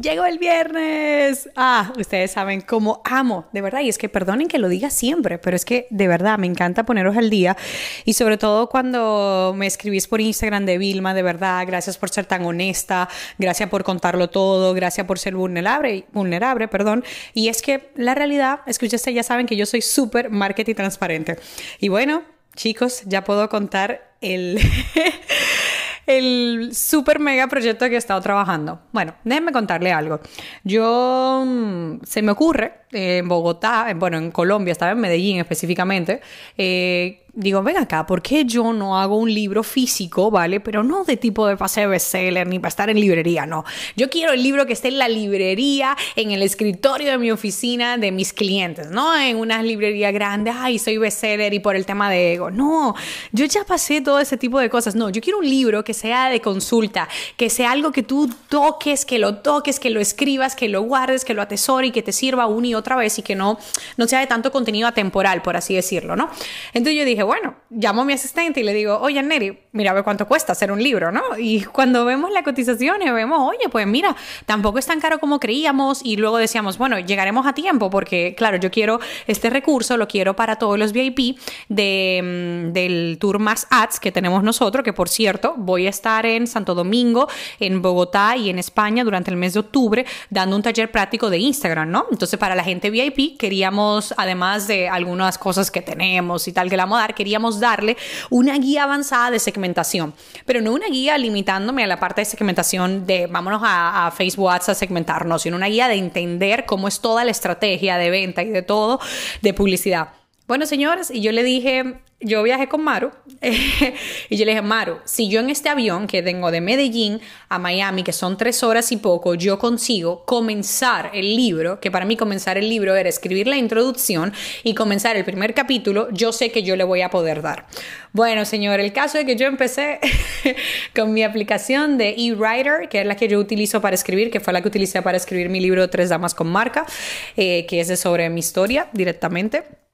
Llegó el viernes. Ah, ustedes saben cómo amo, de verdad. Y es que perdonen que lo diga siempre, pero es que de verdad me encanta poneros al día. Y sobre todo cuando me escribís por Instagram de Vilma, de verdad, gracias por ser tan honesta, gracias por contarlo todo, gracias por ser vulnerable, vulnerable, perdón. Y es que la realidad es que ustedes ya saben que yo soy súper marketing transparente. Y bueno, chicos, ya puedo contar el... el super mega proyecto que he estado trabajando. Bueno, déjenme contarle algo. Yo mm, se me ocurre en Bogotá, bueno, en Colombia, estaba en Medellín específicamente, eh, digo, ven acá, ¿por qué yo no hago un libro físico, ¿vale? Pero no de tipo de pase de bestseller ni para estar en librería, no. Yo quiero el libro que esté en la librería, en el escritorio de mi oficina de mis clientes, no en una librería grande, ay, soy bestseller y por el tema de ego. No, yo ya pasé todo ese tipo de cosas. No, yo quiero un libro que sea de consulta, que sea algo que tú toques, que lo toques, que lo escribas, que lo guardes, que lo atesore y que te sirva una y otra vez y que no, no sea de tanto contenido atemporal, por así decirlo, ¿no? Entonces yo dije, bueno, llamo a mi asistente y le digo, oye, Neri, mira, a ver cuánto cuesta hacer un libro, ¿no? Y cuando vemos la cotización y vemos, oye, pues mira, tampoco es tan caro como creíamos y luego decíamos, bueno, llegaremos a tiempo porque, claro, yo quiero este recurso, lo quiero para todos los VIP de, mm, del Tour Más Ads que tenemos nosotros, que por cierto, voy a estar en Santo Domingo, en Bogotá y en España durante el mes de octubre dando un taller práctico de Instagram, ¿no? Entonces, para la gente VIP queríamos, además de algunas cosas que tenemos y tal que la vamos a dar, queríamos darle una guía avanzada de segmentación, pero no una guía limitándome a la parte de segmentación de vámonos a, a Facebook Ads a segmentarnos, sino una guía de entender cómo es toda la estrategia de venta y de todo de publicidad. Bueno, señores, y yo le dije, yo viajé con Maru y yo le dije, Maru, si yo en este avión que tengo de Medellín a Miami, que son tres horas y poco, yo consigo comenzar el libro, que para mí comenzar el libro era escribir la introducción y comenzar el primer capítulo, yo sé que yo le voy a poder dar. Bueno, señor, el caso es que yo empecé con mi aplicación de eWriter, que es la que yo utilizo para escribir, que fue la que utilicé para escribir mi libro Tres Damas con Marca, eh, que es de sobre mi historia directamente.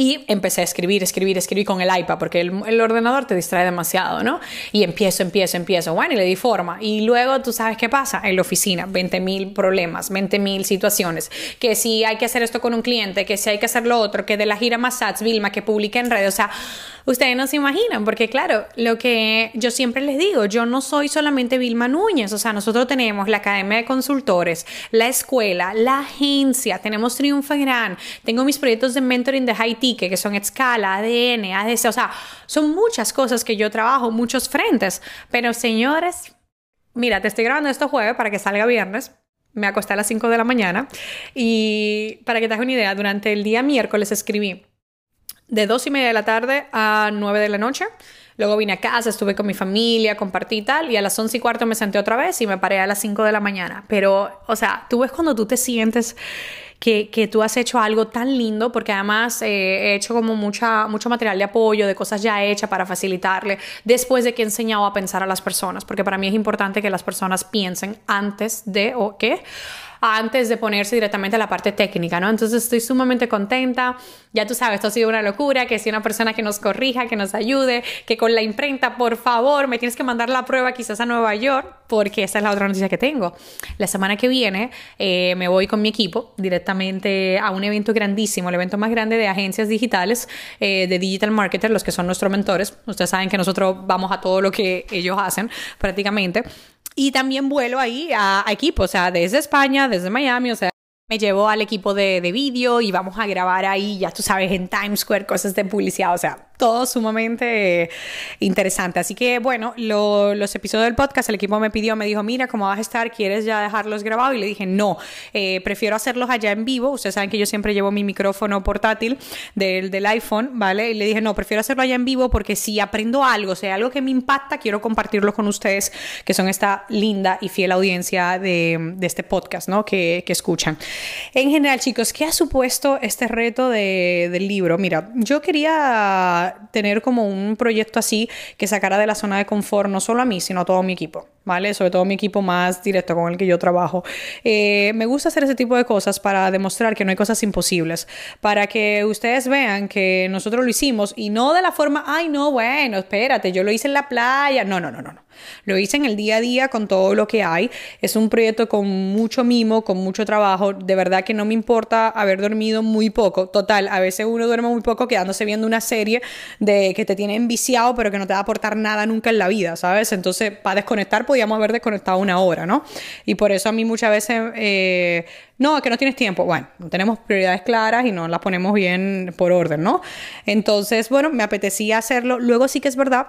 Y empecé a escribir, escribir, escribir con el iPad, porque el, ordenador te distrae demasiado, ¿no? Y empiezo, empiezo, empiezo. Bueno, y le di forma. Y luego tú sabes qué pasa en la oficina: 20 mil problemas, 20 mil situaciones. Que si hay que hacer esto con un cliente, que si hay que hacer lo otro, que de la gira más ads, Vilma, que publique en redes. O sea, ustedes no se imaginan, porque claro, lo que yo siempre les digo, yo no soy solamente Vilma Núñez. O sea, nosotros tenemos la Academia de Consultores, la escuela, la agencia, tenemos Triunfa Gran, tengo mis proyectos de mentoring de Haití que son escala, ADN, ADC, o sea, son muchas cosas que yo trabajo, muchos frentes. Pero señores, mira, te estoy grabando esto jueves para que salga viernes. Me acosté a las 5 de la mañana y para que te hagas una idea, durante el día miércoles escribí de 2 y media de la tarde a 9 de la noche. Luego vine a casa, estuve con mi familia, compartí tal, y a las 11 y cuarto me senté otra vez y me paré a las 5 de la mañana. Pero, o sea, tú ves cuando tú te sientes que, que tú has hecho algo tan lindo, porque además eh, he hecho como mucha, mucho material de apoyo, de cosas ya hechas para facilitarle, después de que he enseñado a pensar a las personas, porque para mí es importante que las personas piensen antes de o qué antes de ponerse directamente a la parte técnica, ¿no? Entonces estoy sumamente contenta. Ya tú sabes, esto ha sido una locura, que si una persona que nos corrija, que nos ayude, que con la imprenta, por favor, me tienes que mandar la prueba quizás a Nueva York, porque esa es la otra noticia que tengo. La semana que viene eh, me voy con mi equipo directamente a un evento grandísimo, el evento más grande de agencias digitales, eh, de digital marketer, los que son nuestros mentores. Ustedes saben que nosotros vamos a todo lo que ellos hacen prácticamente. Y también vuelo ahí a, a equipo, o sea, desde España, desde Miami, o sea, me llevo al equipo de, de vídeo y vamos a grabar ahí, ya tú sabes, en Times Square, cosas de publicidad, o sea, todo sumamente interesante. Así que bueno, los episodios del podcast, el equipo me pidió, me dijo, mira, ¿cómo vas a estar? ¿Quieres ya dejarlos grabados? Y le dije, no, eh, prefiero hacerlos allá en vivo. Ustedes saben que yo siempre llevo mi micrófono portátil del, del iPhone, ¿vale? Y le dije, no, prefiero hacerlo allá en vivo porque si aprendo algo, o sea, algo que me impacta, quiero compartirlo con ustedes, que son esta linda y fiel audiencia de, de este podcast, ¿no? Que, que, escuchan. En general, chicos, ¿qué ha supuesto este reto de, del libro? Mira, yo quería tener como un proyecto así que sacara de la zona de confort no solo a mí, sino a todo mi equipo, ¿vale? Sobre todo mi equipo más directo con el que yo trabajo. Eh, me gusta hacer ese tipo de cosas para demostrar que no hay cosas imposibles, para que ustedes vean que nosotros lo hicimos y no de la forma, ay, no, bueno, espérate, yo lo hice en la playa. No, no, no, no. no. Lo hice en el día a día con todo lo que hay. Es un proyecto con mucho mimo, con mucho trabajo. De verdad que no me importa haber dormido muy poco. Total, a veces uno duerme muy poco quedándose viendo una serie de que te tiene enviciado, pero que no te va a aportar nada nunca en la vida, ¿sabes? Entonces, para desconectar, podíamos haber desconectado una hora, ¿no? Y por eso a mí muchas veces, eh, no, que no tienes tiempo. Bueno, no tenemos prioridades claras y no las ponemos bien por orden, ¿no? Entonces, bueno, me apetecía hacerlo. Luego sí que es verdad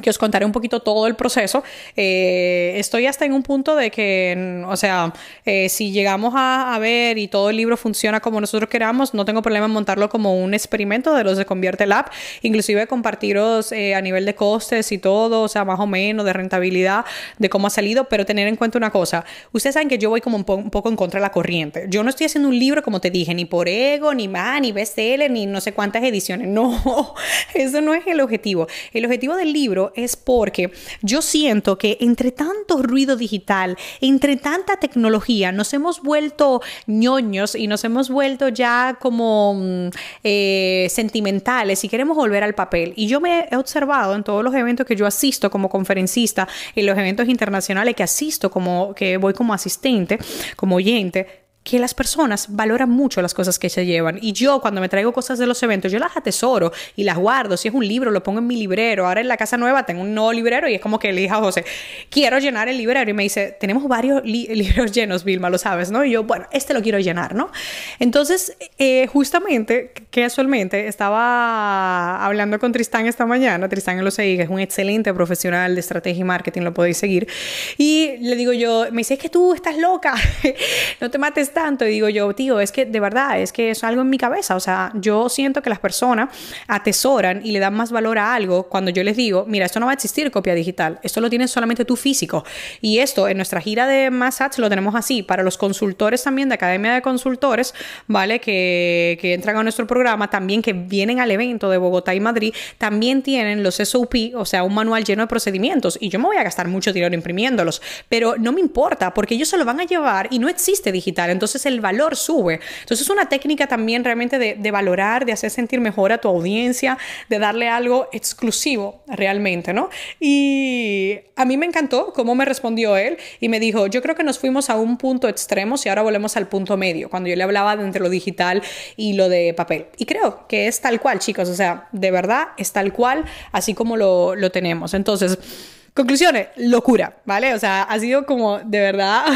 que os contaré un poquito todo el proceso. Eh, estoy hasta en un punto de que, o sea, eh, si llegamos a, ver y todo el libro funciona como nosotros queramos, no tengo problema en montarlo como un experimento de los de Convierte Lab, inclusive compartiros eh, a nivel de costes y todo, o sea, más o menos de rentabilidad, de cómo ha salido, pero tener en cuenta una cosa, ustedes saben que yo voy como un, un poco en contra de la corriente. Yo no estoy haciendo un libro, como te dije, ni por ego, ni más, ni bestseller, ni no sé cuántas ediciones. No, eso no es el objetivo. El objetivo del libro es porque yo siento que entre tanto ruido digital, entre tanta tecnología, nos hemos vuelto ñoños y nos hemos vuelto ya como mm, eh, sentimentales y queremos volver al papel. Y yo me he observado en todos los eventos que yo asisto como conferencista, en los eventos internacionales que asisto como que voy como asistente, como oyente, que las personas valoran mucho las cosas que se llevan. Y yo cuando me traigo cosas de los eventos, yo las atesoro y las guardo. Si es un libro, lo pongo en mi librero. Ahora en la casa nueva tengo un nuevo librero y es como que le dije a José, quiero llenar el librero. Y me dice, tenemos varios libros llenos, Vilma, lo sabes, ¿no? Y yo, bueno, este lo quiero llenar, ¿no? Entonces, eh, justamente, casualmente, estaba hablando con Tristán esta mañana. Tristán lo que es un excelente profesional de estrategia y marketing, lo podéis seguir. Y le digo yo, me dice, es que tú estás loca, no te mates tanto y digo yo, tío, es que de verdad, es que es algo en mi cabeza. O sea, yo siento que las personas atesoran y le dan más valor a algo cuando yo les digo, mira, esto no va a existir copia digital, esto lo tienes solamente tú físico. Y esto en nuestra gira de Massage lo tenemos así. Para los consultores también de Academia de Consultores, ¿vale? Que, que entran a nuestro programa, también que vienen al evento de Bogotá y Madrid, también tienen los SOP, o sea, un manual lleno de procedimientos. Y yo me voy a gastar mucho dinero imprimiéndolos, pero no me importa porque ellos se lo van a llevar y no existe digital entonces el valor sube. Entonces es una técnica también realmente de, valorar, de hacer sentir mejor a tu audiencia, de darle algo exclusivo realmente, ¿no? Y a mí me encantó cómo me respondió él y me dijo, yo creo que nos fuimos a un punto extremo y ahora volvemos al punto medio, cuando yo le hablaba de entre lo digital y lo de papel. Y creo que es tal cual, chicos, o sea, de verdad es tal cual, así como lo, lo tenemos. Entonces, Conclusiones, locura, ¿vale? O sea, ha sido como de verdad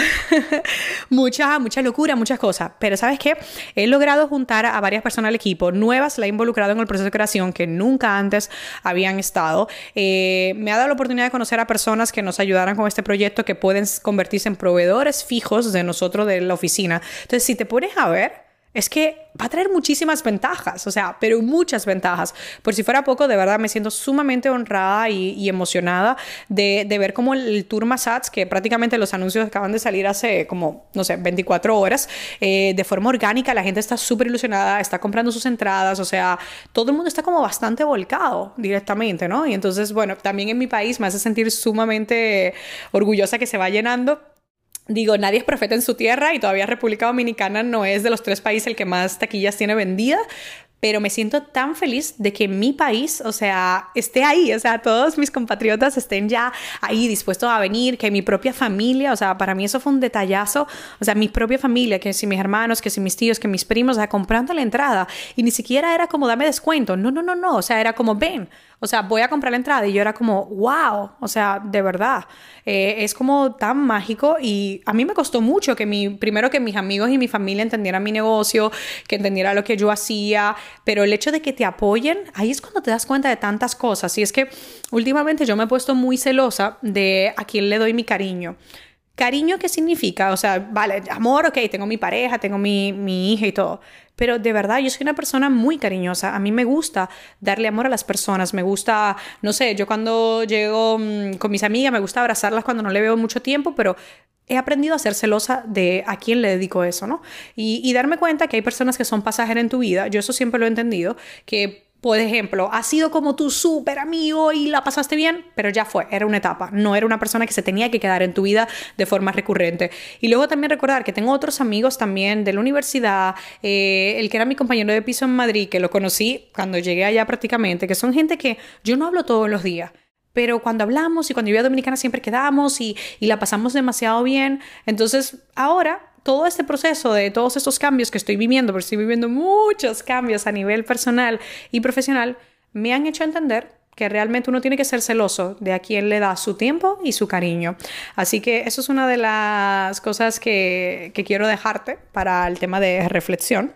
mucha, mucha locura, muchas cosas. Pero ¿sabes qué? He logrado juntar a varias personas al equipo, nuevas, la he involucrado en el proceso de creación que nunca antes habían estado. Eh, me ha dado la oportunidad de conocer a personas que nos ayudaran con este proyecto, que pueden convertirse en proveedores fijos de nosotros de la oficina. Entonces, si te pones a ver, es que va a traer muchísimas ventajas, o sea, pero muchas ventajas. Por si fuera poco, de verdad me siento sumamente honrada y, emocionada de, ver cómo el, Tour Massage, que prácticamente los anuncios acaban de salir hace como, no sé, 24 horas, eh, de forma orgánica, la gente está súper ilusionada, está comprando sus entradas, o sea, todo el mundo está como bastante volcado directamente, ¿no? Y entonces, bueno, también en mi país me hace sentir sumamente orgullosa que se va llenando Digo, nadie es profeta en su tierra y todavía República Dominicana no es de los tres países el que más taquillas tiene vendida, pero me siento tan feliz de que mi país, o sea, esté ahí, o sea, todos mis compatriotas estén ya ahí dispuestos a venir, que mi propia familia, o sea, para mí eso fue un detallazo, o sea, mi propia familia, que si mis hermanos, que si mis tíos, que mis primos, o sea, comprando la entrada y ni siquiera era como dame descuento, no, no, no, no, o sea, era como ven, o sea, voy a comprar la entrada y yo era como, wow, o sea, de verdad, eh, es como tan mágico y a mí me costó mucho que mi, primero que mis amigos y mi familia entendieran mi negocio, que entendieran lo que yo hacía, pero el hecho de que te apoyen, ahí es cuando te das cuenta de tantas cosas. Y es que últimamente yo me he puesto muy celosa de a quién le doy mi cariño. Cariño, ¿qué significa? O sea, vale, amor, ok, tengo mi pareja, tengo mi, mi hija y todo. Pero de verdad, yo soy una persona muy cariñosa. A mí me gusta darle amor a las personas. Me gusta, no sé, yo cuando llego mm, con mis amigas, me gusta abrazarlas cuando no le veo mucho tiempo, pero he aprendido a ser celosa de a quién le dedico eso, ¿no? Y, y darme cuenta que hay personas que son pasajeras en tu vida. Yo eso siempre lo he entendido, que por ejemplo, ha sido como tu súper amigo y la pasaste bien, pero ya fue, era una etapa, no era una persona que se tenía que quedar en tu vida de forma recurrente. Y luego también recordar que tengo otros amigos también de la universidad, eh, el que era mi compañero de piso en Madrid, que lo conocí cuando llegué allá prácticamente, que son gente que yo no hablo todos los días. Pero cuando hablamos y cuando yo a Dominicana siempre quedamos y, y la pasamos demasiado bien. Entonces, ahora todo este proceso de todos estos cambios que estoy viviendo, porque estoy viviendo muchos cambios a nivel personal y profesional, me han hecho entender que realmente uno tiene que ser celoso de a quien le da su tiempo y su cariño. Así que eso es una de las cosas que, que quiero dejarte para el tema de reflexión.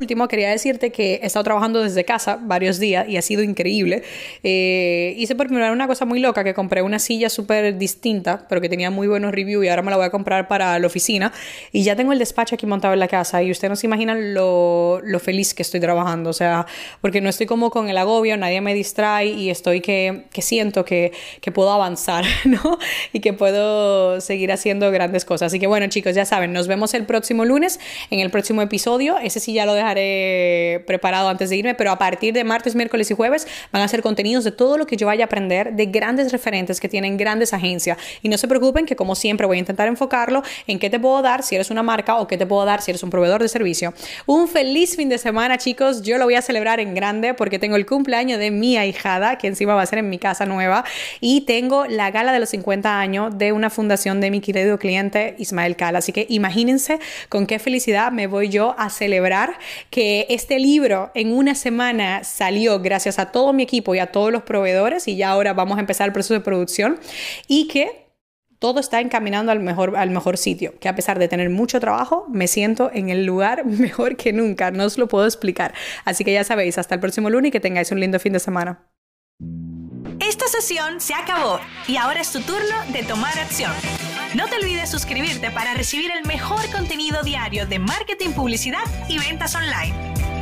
Último, quería decirte que he estado trabajando desde casa varios días y ha sido increíble. Eh, hice por primera vez una cosa muy loca, que compré una silla súper distinta, pero que tenía muy buenos reviews y ahora me la voy a comprar para la oficina. Y ya tengo el despacho aquí montado en la casa y ustedes no se imaginan lo, lo feliz que estoy trabajando. O sea, porque no estoy como con el agobio, nadie me distrae y estoy que, que siento que, que puedo avanzar, ¿no? Y que puedo seguir haciendo grandes cosas. Así que bueno, chicos, ya saben, nos vemos el próximo lunes en el próximo episodio. Ese sí ya lo dejaré dejaré preparado antes de irme, pero a partir de martes, miércoles y jueves van a ser contenidos de todo lo que yo vaya a aprender de grandes referentes que tienen grandes agencias. Y no se preocupen que como siempre voy a intentar enfocarlo en qué te puedo dar si eres una marca o qué te puedo dar si eres un proveedor de servicio. Un feliz fin de semana, chicos. Yo lo voy a celebrar en grande porque tengo el cumpleaños de mi ahijada, que encima va a ser en mi casa nueva, y tengo la gala de los 50 años de una fundación de mi querido cliente Ismael Cala. Así que imagínense con qué felicidad me voy yo a celebrar que este libro en una semana salió gracias a todo mi equipo y a todos los proveedores y ya ahora vamos a empezar el proceso de producción y que todo está encaminando al mejor, al mejor sitio, que a pesar de tener mucho trabajo, me siento en el lugar mejor que nunca, no os lo puedo explicar. Así que ya sabéis, hasta el próximo lunes y que tengáis un lindo fin de semana. Esta sesión se acabó y ahora es tu turno de tomar acción. No te olvides suscribirte para recibir el mejor contenido diario de marketing, publicidad y ventas online.